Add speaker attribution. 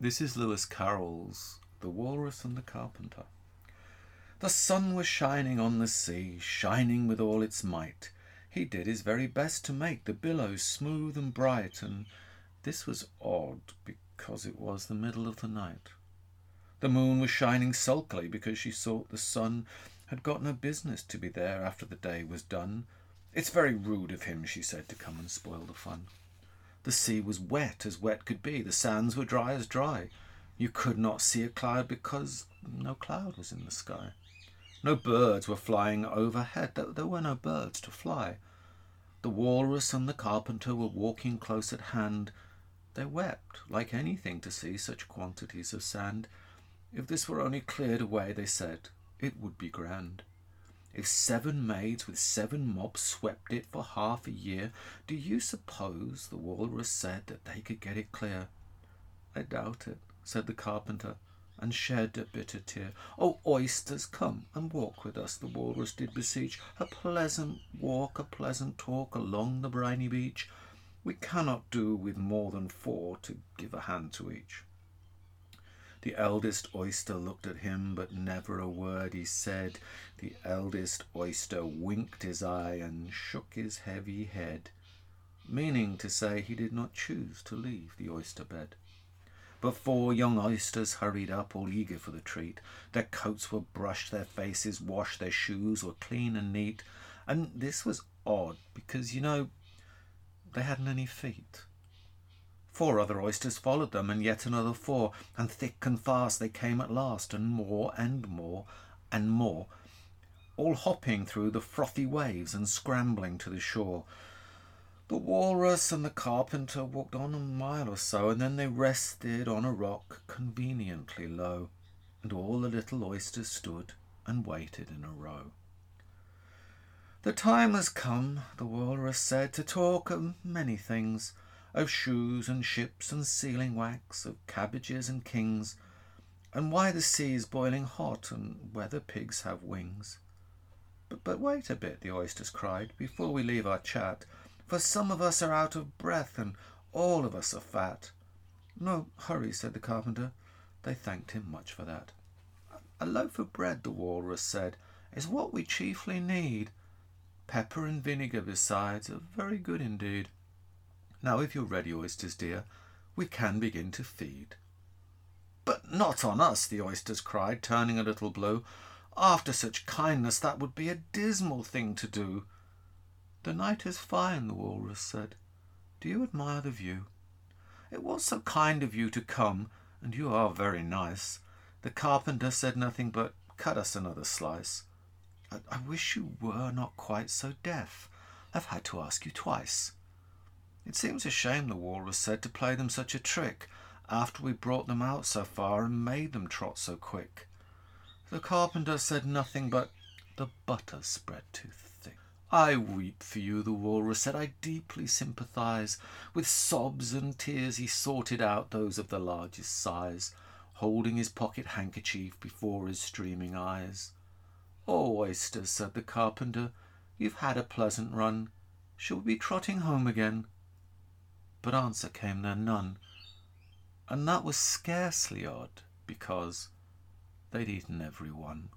Speaker 1: This is Lewis Carroll's The Walrus and the Carpenter. The sun was shining on the sea, shining with all its might. He did his very best to make the billows smooth and bright, and this was odd because it was the middle of the night. The moon was shining sulkily because she thought the sun had got no business to be there after the day was done. It's very rude of him, she said, to come and spoil the fun. The sea was wet as wet could be, the sands were dry as dry. You could not see a cloud because no cloud was in the sky. No birds were flying overhead, there were no birds to fly. The walrus and the carpenter were walking close at hand. They wept like anything to see such quantities of sand. If this were only cleared away, they said, it would be grand. If seven maids with seven mobs swept it for half a year, do you suppose the walrus said that they could get it clear? I doubt it, said the carpenter, and shed a bitter tear. O oh, oysters, come and walk with us, the walrus did beseech. A pleasant walk, a pleasant talk along the briny beach. We cannot do with more than four to give a hand to each. The eldest oyster looked at him, but never a word he said. The eldest oyster winked his eye and shook his heavy head, meaning to say he did not choose to leave the oyster bed. But four young oysters hurried up, all eager for the treat. Their coats were brushed, their faces washed, their shoes were clean and neat. And this was odd because, you know, they hadn't any feet. Four other oysters followed them, and yet another four, and thick and fast they came at last, and more and more and more, all hopping through the frothy waves and scrambling to the shore. The walrus and the carpenter walked on a mile or so, and then they rested on a rock conveniently low, and all the little oysters stood and waited in a row. The time has come, the walrus said, to talk of many things of shoes and ships and sealing wax, of cabbages and kings, and why the sea is boiling hot, and whether pigs have wings. But, but wait a bit, the oysters cried, before we leave our chat, for some of us are out of breath, and all of us are fat. No, hurry, said the carpenter. They thanked him much for that. A loaf of bread, the walrus said, is what we chiefly need. Pepper and vinegar, besides, are very good indeed. Now, if you're ready, oysters dear, we can begin to feed. But not on us, the oysters cried, turning a little blue. After such kindness, that would be a dismal thing to do. The night is fine, the walrus said. Do you admire the view? It was so kind of you to come, and you are very nice. The carpenter said nothing but, Cut us another slice. I, I wish you were not quite so deaf. I've had to ask you twice. It seems a shame the walrus said to play them such a trick after we brought them out so far and made them trot so quick. The carpenter said nothing but the butter spread too thick. I weep for you, the walrus said. I deeply sympathize. With sobs and tears he sorted out those of the largest size, holding his pocket handkerchief before his streaming eyes. Oh, oysters, said the carpenter, you've had a pleasant run. Shall we be trotting home again? but answer came there none. And that was scarcely odd, because they'd eaten every one.